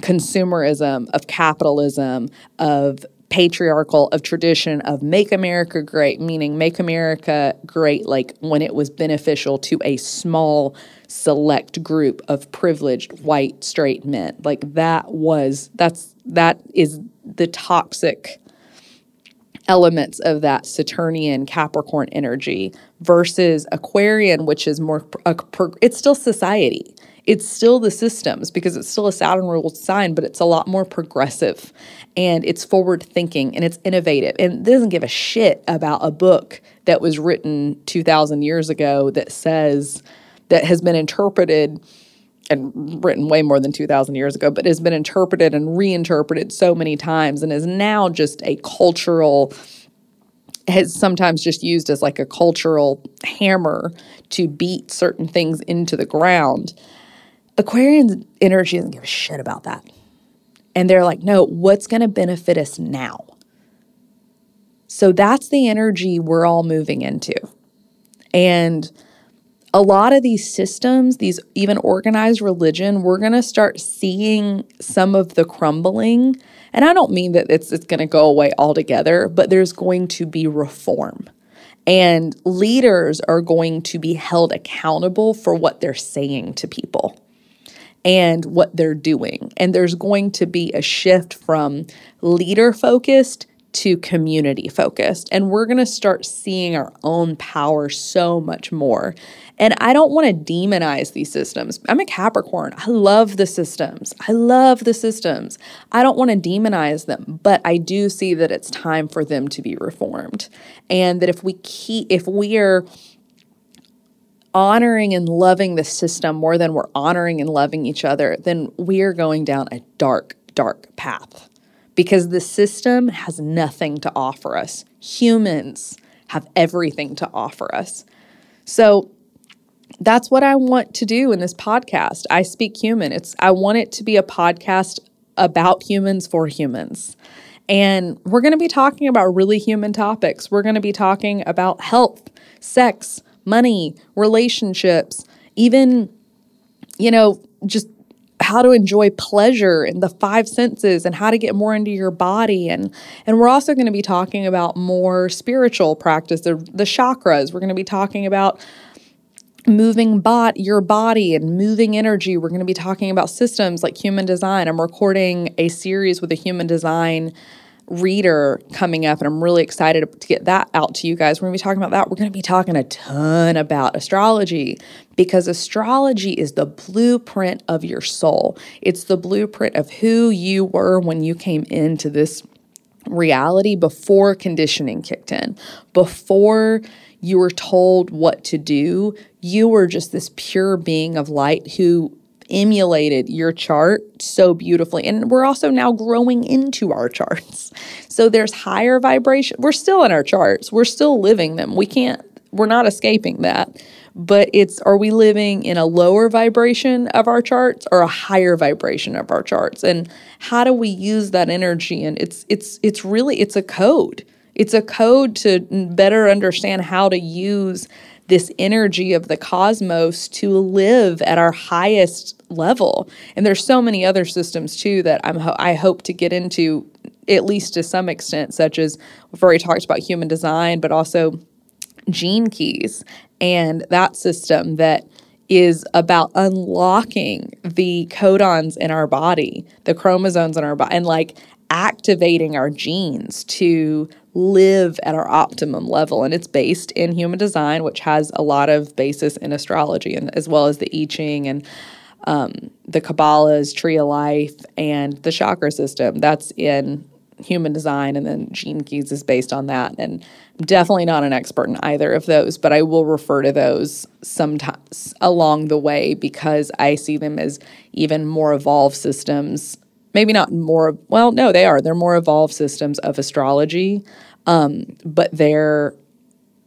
consumerism, of capitalism, of patriarchal, of tradition, of make America great, meaning make America great like when it was beneficial to a small, select group of privileged white straight men. Like that was, that's, that is the toxic elements of that Saturnian Capricorn energy versus Aquarian, which is more, a, it's still society it's still the systems because it's still a Saturn ruled sign, but it's a lot more progressive and it's forward thinking and it's innovative and it doesn't give a shit about a book that was written 2,000 years ago that says, that has been interpreted and written way more than 2,000 years ago, but has been interpreted and reinterpreted so many times and is now just a cultural has sometimes just used as like a cultural hammer to beat certain things into the ground. Aquarian energy doesn't give a shit about that. And they're like, no, what's going to benefit us now? So that's the energy we're all moving into. And a lot of these systems, these even organized religion, we're going to start seeing some of the crumbling. And I don't mean that it's, it's going to go away altogether, but there's going to be reform. And leaders are going to be held accountable for what they're saying to people and what they're doing. And there's going to be a shift from leader focused to community focused. And we're going to start seeing our own power so much more. And I don't want to demonize these systems. I'm a Capricorn. I love the systems. I love the systems. I don't want to demonize them, but I do see that it's time for them to be reformed. And that if we keep if we are honoring and loving the system more than we're honoring and loving each other, then we are going down a dark, dark path because the system has nothing to offer us. Humans have everything to offer us. So that's what I want to do in this podcast. I speak human. It's I want it to be a podcast about humans for humans. And we're going to be talking about really human topics. We're going to be talking about health, sex, money, relationships, even, you know, just how to enjoy pleasure and the five senses and how to get more into your body. And and we're also going to be talking about more spiritual practice the, the chakras. We're going to be talking about moving bot your body and moving energy. We're going to be talking about systems like human design. I'm recording a series with a human design reader coming up, and I'm really excited to get that out to you guys. We're going to be talking about that. We're going to be talking a ton about astrology because astrology is the blueprint of your soul. It's the blueprint of who you were when you came into this reality before conditioning kicked in, before you were told what to do. You were just this pure being of light who emulated your chart so beautifully. And we're also now growing into our charts. So there's higher vibration. We're still in our charts, we're still living them. We can't, we're not escaping that. But it's are we living in a lower vibration of our charts or a higher vibration of our charts? And how do we use that energy? And it's it's it's really it's a code. It's a code to better understand how to use this energy of the cosmos to live at our highest level. And there's so many other systems too that I'm ho- I hope to get into at least to some extent, such as we've already talked about human design, but also gene keys and that system that is about unlocking the codons in our body, the chromosomes in our body, and like activating our genes to live at our optimum level. And it's based in human design, which has a lot of basis in astrology, and as well as the I Ching and um, the Kabbalah's tree of life and the chakra system. That's in human design, and then Gene Keys is based on that. And I'm definitely not an expert in either of those, but I will refer to those sometimes along the way because I see them as even more evolved systems maybe not more well no they are they're more evolved systems of astrology um, but they're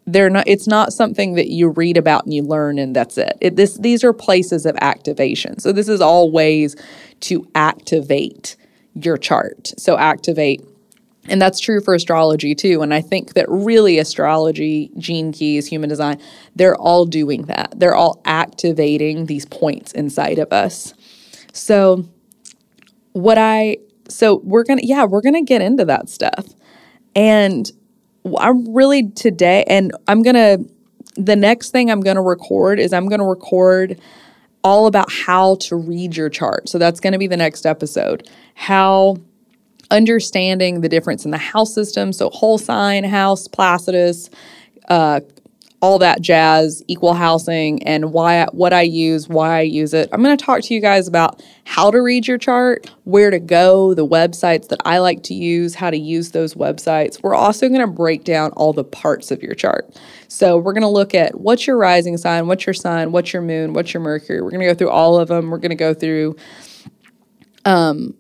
they're not it's not something that you read about and you learn and that's it. it this these are places of activation so this is all ways to activate your chart so activate and that's true for astrology too. And I think that really astrology, gene keys, human design, they're all doing that. They're all activating these points inside of us. So what I so we're going to yeah, we're going to get into that stuff. And I'm really today and I'm going to the next thing I'm going to record is I'm going to record all about how to read your chart. So that's going to be the next episode. How understanding the difference in the house system, so whole sign, house, Placidus, uh, all that jazz, equal housing, and why what I use, why I use it. I'm going to talk to you guys about how to read your chart, where to go, the websites that I like to use, how to use those websites. We're also going to break down all the parts of your chart. So we're going to look at what's your rising sign, what's your sun, what's your moon, what's your Mercury. We're going to go through all of them. We're going to go through um,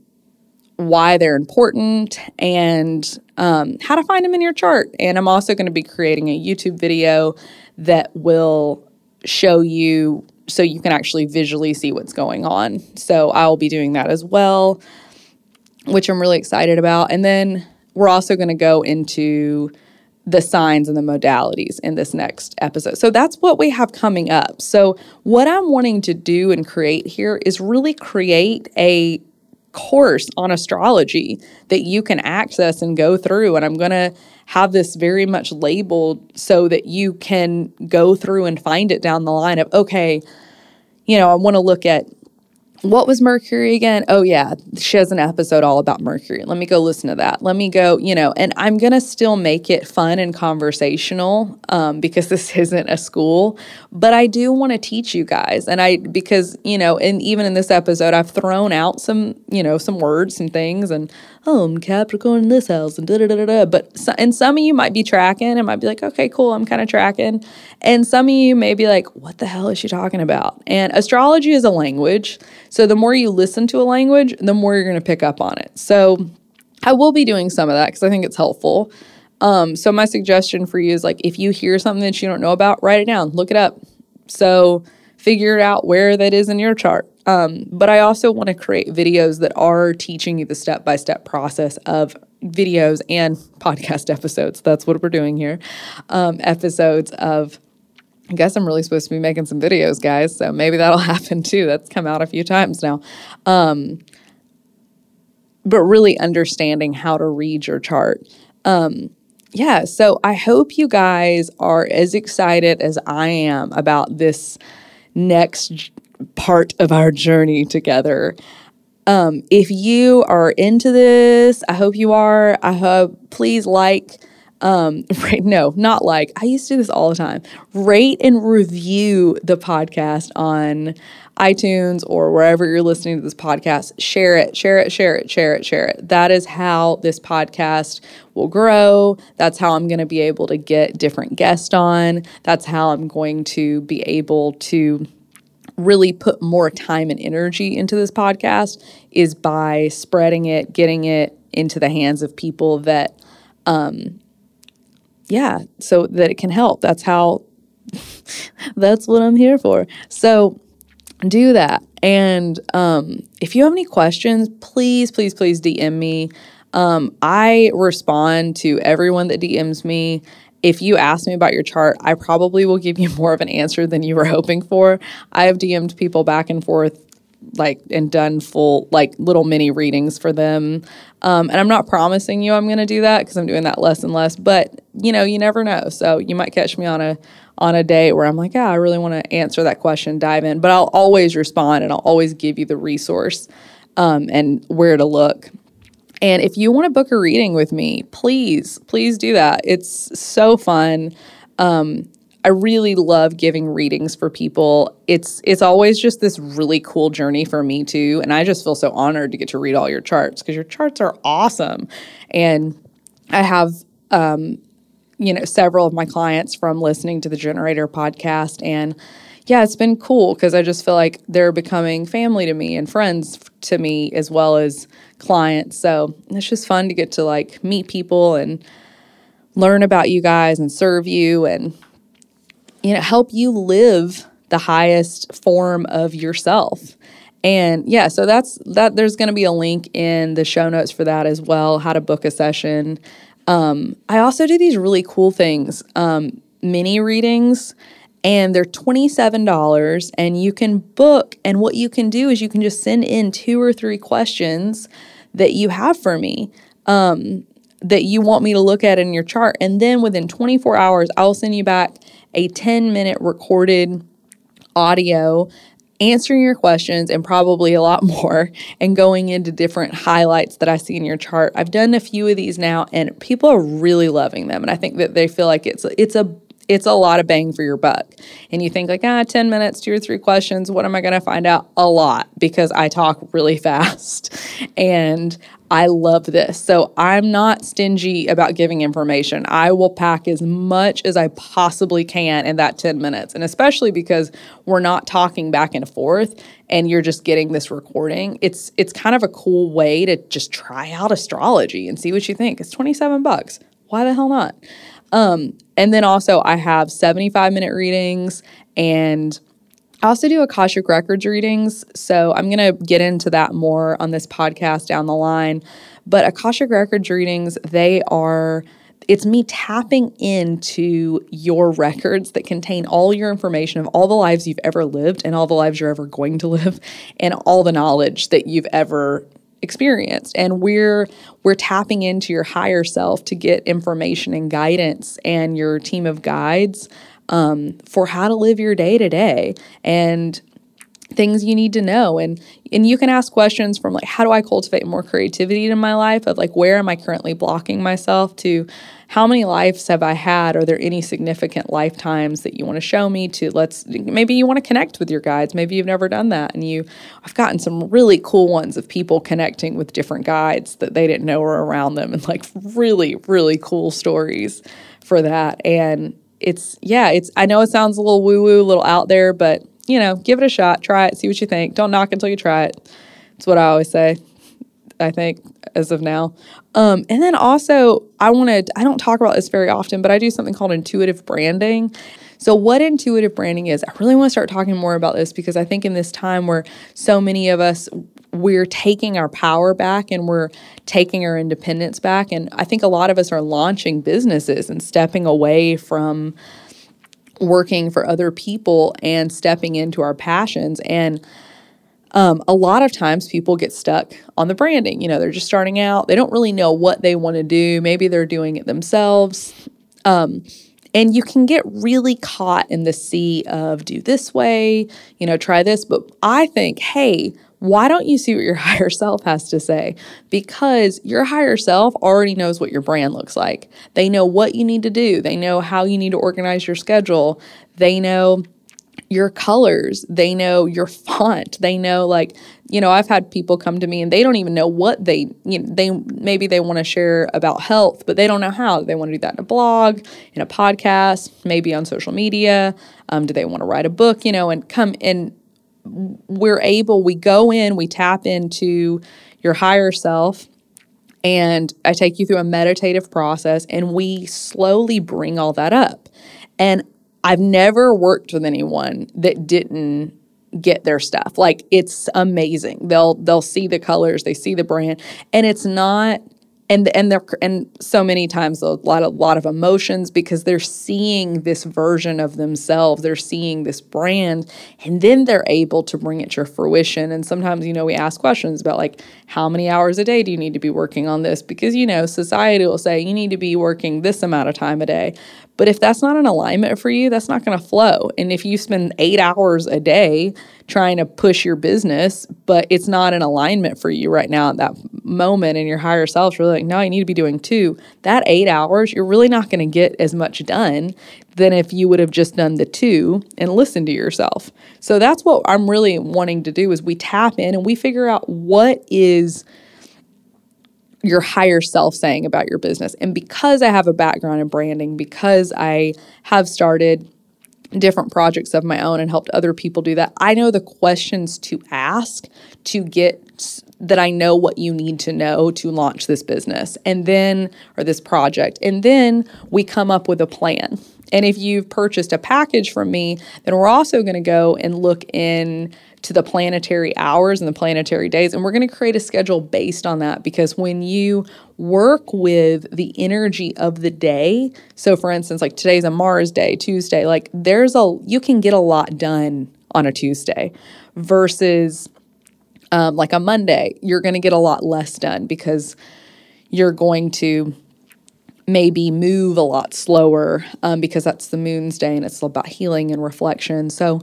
why they're important and um, how to find them in your chart. And I'm also going to be creating a YouTube video that will show you so you can actually visually see what's going on. So I'll be doing that as well, which I'm really excited about. And then we're also going to go into the signs and the modalities in this next episode. So that's what we have coming up. So, what I'm wanting to do and create here is really create a course on astrology that you can access and go through. And I'm going to have this very much labeled so that you can go through and find it down the line of, okay, you know, I want to look at what was Mercury again? Oh, yeah, she has an episode all about Mercury. Let me go listen to that. Let me go, you know, and I'm going to still make it fun and conversational um, because this isn't a school, but I do want to teach you guys. And I, because, you know, and even in this episode, I've thrown out some, you know, some words, some things, and oh, I'm Capricorn in this house and da da da da. But so, and some of you might be tracking and might be like, okay, cool, I'm kind of tracking. And some of you may be like, what the hell is she talking about? And astrology is a language. So the more you listen to a language, the more you're going to pick up on it. So I will be doing some of that because I think it's helpful. Um, so my suggestion for you is like if you hear something that you don't know about, write it down, look it up. So figure out where that is in your chart. Um, but I also want to create videos that are teaching you the step by step process of videos and podcast episodes. That's what we're doing here. Um, episodes of, I guess I'm really supposed to be making some videos, guys. So maybe that'll happen too. That's come out a few times now. Um, but really understanding how to read your chart. Um, yeah, so I hope you guys are as excited as I am about this next part of our journey together. Um, if you are into this, I hope you are. I hope please like, um, right, no, not like. I used to do this all the time. Rate and review the podcast on iTunes or wherever you're listening to this podcast. Share it, share it, share it, share it, share it. That is how this podcast will grow. That's how I'm going to be able to get different guests on. That's how I'm going to be able to really put more time and energy into this podcast is by spreading it, getting it into the hands of people that, um, yeah, so that it can help. That's how, that's what I'm here for. So do that. And um, if you have any questions, please, please, please DM me. Um, I respond to everyone that DMs me if you ask me about your chart, I probably will give you more of an answer than you were hoping for. I have DM'd people back and forth like and done full like little mini readings for them um, and i'm not promising you i'm going to do that because i'm doing that less and less but you know you never know so you might catch me on a on a day where i'm like yeah i really want to answer that question dive in but i'll always respond and i'll always give you the resource um, and where to look and if you want to book a reading with me, please, please do that. It's so fun. Um, I really love giving readings for people. It's it's always just this really cool journey for me too, and I just feel so honored to get to read all your charts because your charts are awesome. And I have um, you know several of my clients from listening to the Generator podcast and yeah, it's been cool because I just feel like they're becoming family to me and friends to me as well as clients. So it's just fun to get to like meet people and learn about you guys and serve you and you know help you live the highest form of yourself. And yeah, so that's that there's going to be a link in the show notes for that as well, how to book a session. Um, I also do these really cool things, um, mini readings and they're $27 and you can book and what you can do is you can just send in two or three questions that you have for me um, that you want me to look at in your chart and then within 24 hours i'll send you back a 10 minute recorded audio answering your questions and probably a lot more and going into different highlights that I see in your chart. I've done a few of these now and people are really loving them and I think that they feel like it's it's a it's a lot of bang for your buck. And you think like, ah, 10 minutes, two or three questions, what am I going to find out? A lot because I talk really fast and I love this. So I'm not stingy about giving information. I will pack as much as I possibly can in that 10 minutes. And especially because we're not talking back and forth and you're just getting this recording. It's it's kind of a cool way to just try out astrology and see what you think. It's 27 bucks. Why the hell not? Um, and then also, I have 75 minute readings and I also do Akashic Records readings. So I'm going to get into that more on this podcast down the line. But Akashic Records readings, they are. It's me tapping into your records that contain all your information of all the lives you've ever lived and all the lives you're ever going to live and all the knowledge that you've ever experienced and we're we're tapping into your higher self to get information and guidance and your team of guides um, for how to live your day to day and things you need to know. And and you can ask questions from like how do I cultivate more creativity in my life? Of like where am I currently blocking myself to? How many lives have I had? Are there any significant lifetimes that you want to show me to? Let's maybe you want to connect with your guides. Maybe you've never done that. And you I've gotten some really cool ones of people connecting with different guides that they didn't know were around them and like really really cool stories for that. And it's yeah it's I know it sounds a little woo woo a little out there but you know, give it a shot, try it, see what you think. Don't knock until you try it. That's what I always say. I think as of now. Um, and then also, I want to, I don't talk about this very often, but I do something called intuitive branding. So, what intuitive branding is, I really want to start talking more about this because I think in this time where so many of us, we're taking our power back and we're taking our independence back. And I think a lot of us are launching businesses and stepping away from working for other people and stepping into our passions. And um, a lot of times people get stuck on the branding. You know, they're just starting out, they don't really know what they want to do. Maybe they're doing it themselves. Um, and you can get really caught in the sea of do this way, you know, try this. But I think, hey, why don't you see what your higher self has to say? Because your higher self already knows what your brand looks like. They know what you need to do, they know how you need to organize your schedule, they know your colors, they know your font, they know like, you know, I've had people come to me and they don't even know what they, you know, they maybe they want to share about health, but they don't know how. They want to do that in a blog, in a podcast, maybe on social media. Um, do they want to write a book, you know, and come and we're able, we go in, we tap into your higher self, and I take you through a meditative process, and we slowly bring all that up. And I've never worked with anyone that didn't get their stuff. Like it's amazing. They'll they'll see the colors, they see the brand, and it's not and and they're and so many times a lot of lot of emotions because they're seeing this version of themselves. They're seeing this brand and then they're able to bring it to fruition. And sometimes you know we ask questions about like how many hours a day do you need to be working on this? Because you know society will say you need to be working this amount of time a day but if that's not an alignment for you, that's not going to flow. And if you spend eight hours a day trying to push your business, but it's not an alignment for you right now at that moment, and your higher self's really like, no, you need to be doing two, that eight hours, you're really not going to get as much done than if you would have just done the two and listened to yourself. So that's what I'm really wanting to do is we tap in and we figure out what is – your higher self saying about your business. And because I have a background in branding, because I have started different projects of my own and helped other people do that, I know the questions to ask to get that I know what you need to know to launch this business and then, or this project. And then we come up with a plan. And if you've purchased a package from me, then we're also going to go and look in to the planetary hours and the planetary days. And we're going to create a schedule based on that because when you work with the energy of the day, so for instance, like today's a Mars day, Tuesday, like there's a, you can get a lot done on a Tuesday versus um, like a Monday, you're going to get a lot less done because you're going to maybe move a lot slower um, because that's the moon's day and it's about healing and reflection. So,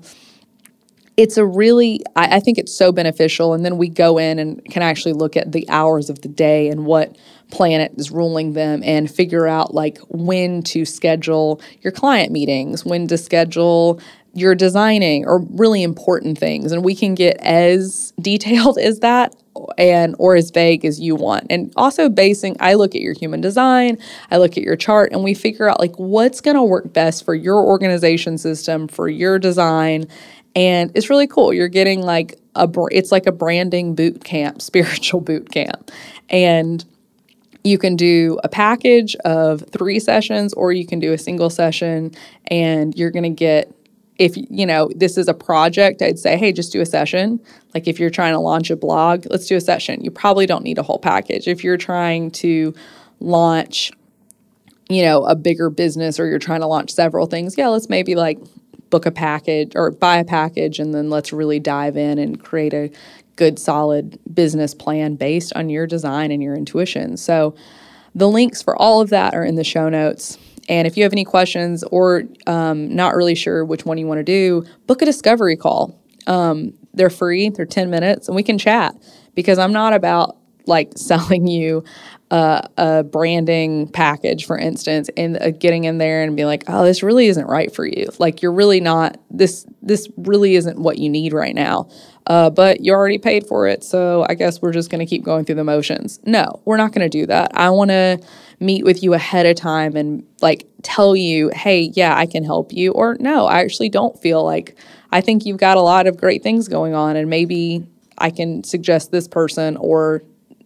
it's a really I, I, think it's so beneficial and then we go in and can actually look at the hours of the day and what planet is ruling them and figure out like when to schedule your client meetings when to schedule your designing or really important things. And we can get as detailed as that and or as vague as you want. And also basing i look at your human design i look at your chart and we figure out like what's going to work best for your organization system for your design and it's really cool. You're getting like a it's like a branding boot camp, spiritual boot camp. And you can do a package of 3 sessions or you can do a single session and you're going to get if you know this is a project i'd say hey just do a session like if you're trying to launch a blog let's do a session you probably don't need a whole package if you're trying to launch you know a bigger business or you're trying to launch several things yeah let's maybe like book a package or buy a package and then let's really dive in and create a good solid business plan based on your design and your intuition. So the links for all of that are in the show notes. And if you have any questions or um, not really sure which one you want to do, book a discovery call. Um, they're free, they're 10 minutes, and we can chat because I'm not about like selling you uh, a branding package, for instance, and uh, getting in there and be like, "Oh, this really isn't right for you. Like, you're really not this. This really isn't what you need right now." Uh, but you already paid for it, so I guess we're just going to keep going through the motions. No, we're not going to do that. I want to meet with you ahead of time and like tell you, "Hey, yeah, I can help you," or "No, I actually don't feel like." I think you've got a lot of great things going on, and maybe I can suggest this person or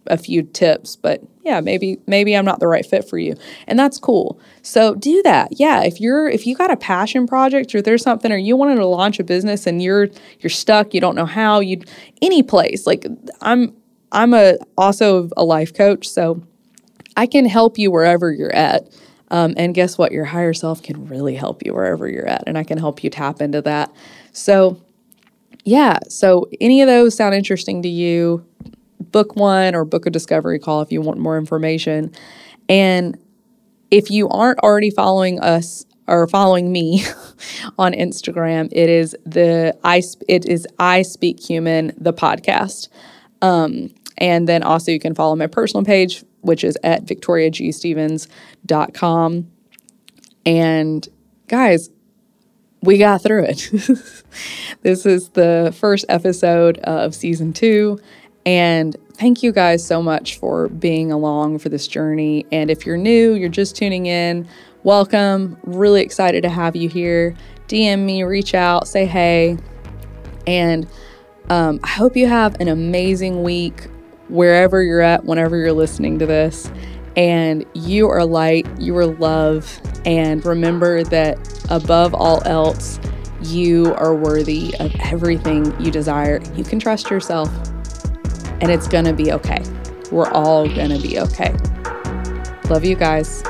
a few tips, but yeah, maybe maybe I'm not the right fit for you. And that's cool. So do that. Yeah, if you're if you got a passion project or there's something or you wanted to launch a business and you're you're stuck, you don't know how, you any place. Like I'm I'm a also a life coach, so I can help you wherever you're at. Um, and guess what? Your higher self can really help you wherever you're at, and I can help you tap into that. So, yeah. So, any of those sound interesting to you? Book one or book a discovery call if you want more information. And if you aren't already following us or following me on Instagram, it is the I it is I Speak Human the podcast. Um, and then also you can follow my personal page, which is at victoriagstevens.com. And guys, we got through it. this is the first episode of season two. And thank you guys so much for being along for this journey. And if you're new, you're just tuning in, welcome. Really excited to have you here. DM me, reach out, say hey. And um, I hope you have an amazing week wherever you're at, whenever you're listening to this. And you are light, you are love. And remember that above all else, you are worthy of everything you desire. You can trust yourself and it's going to be okay. We're all going to be okay. Love you guys.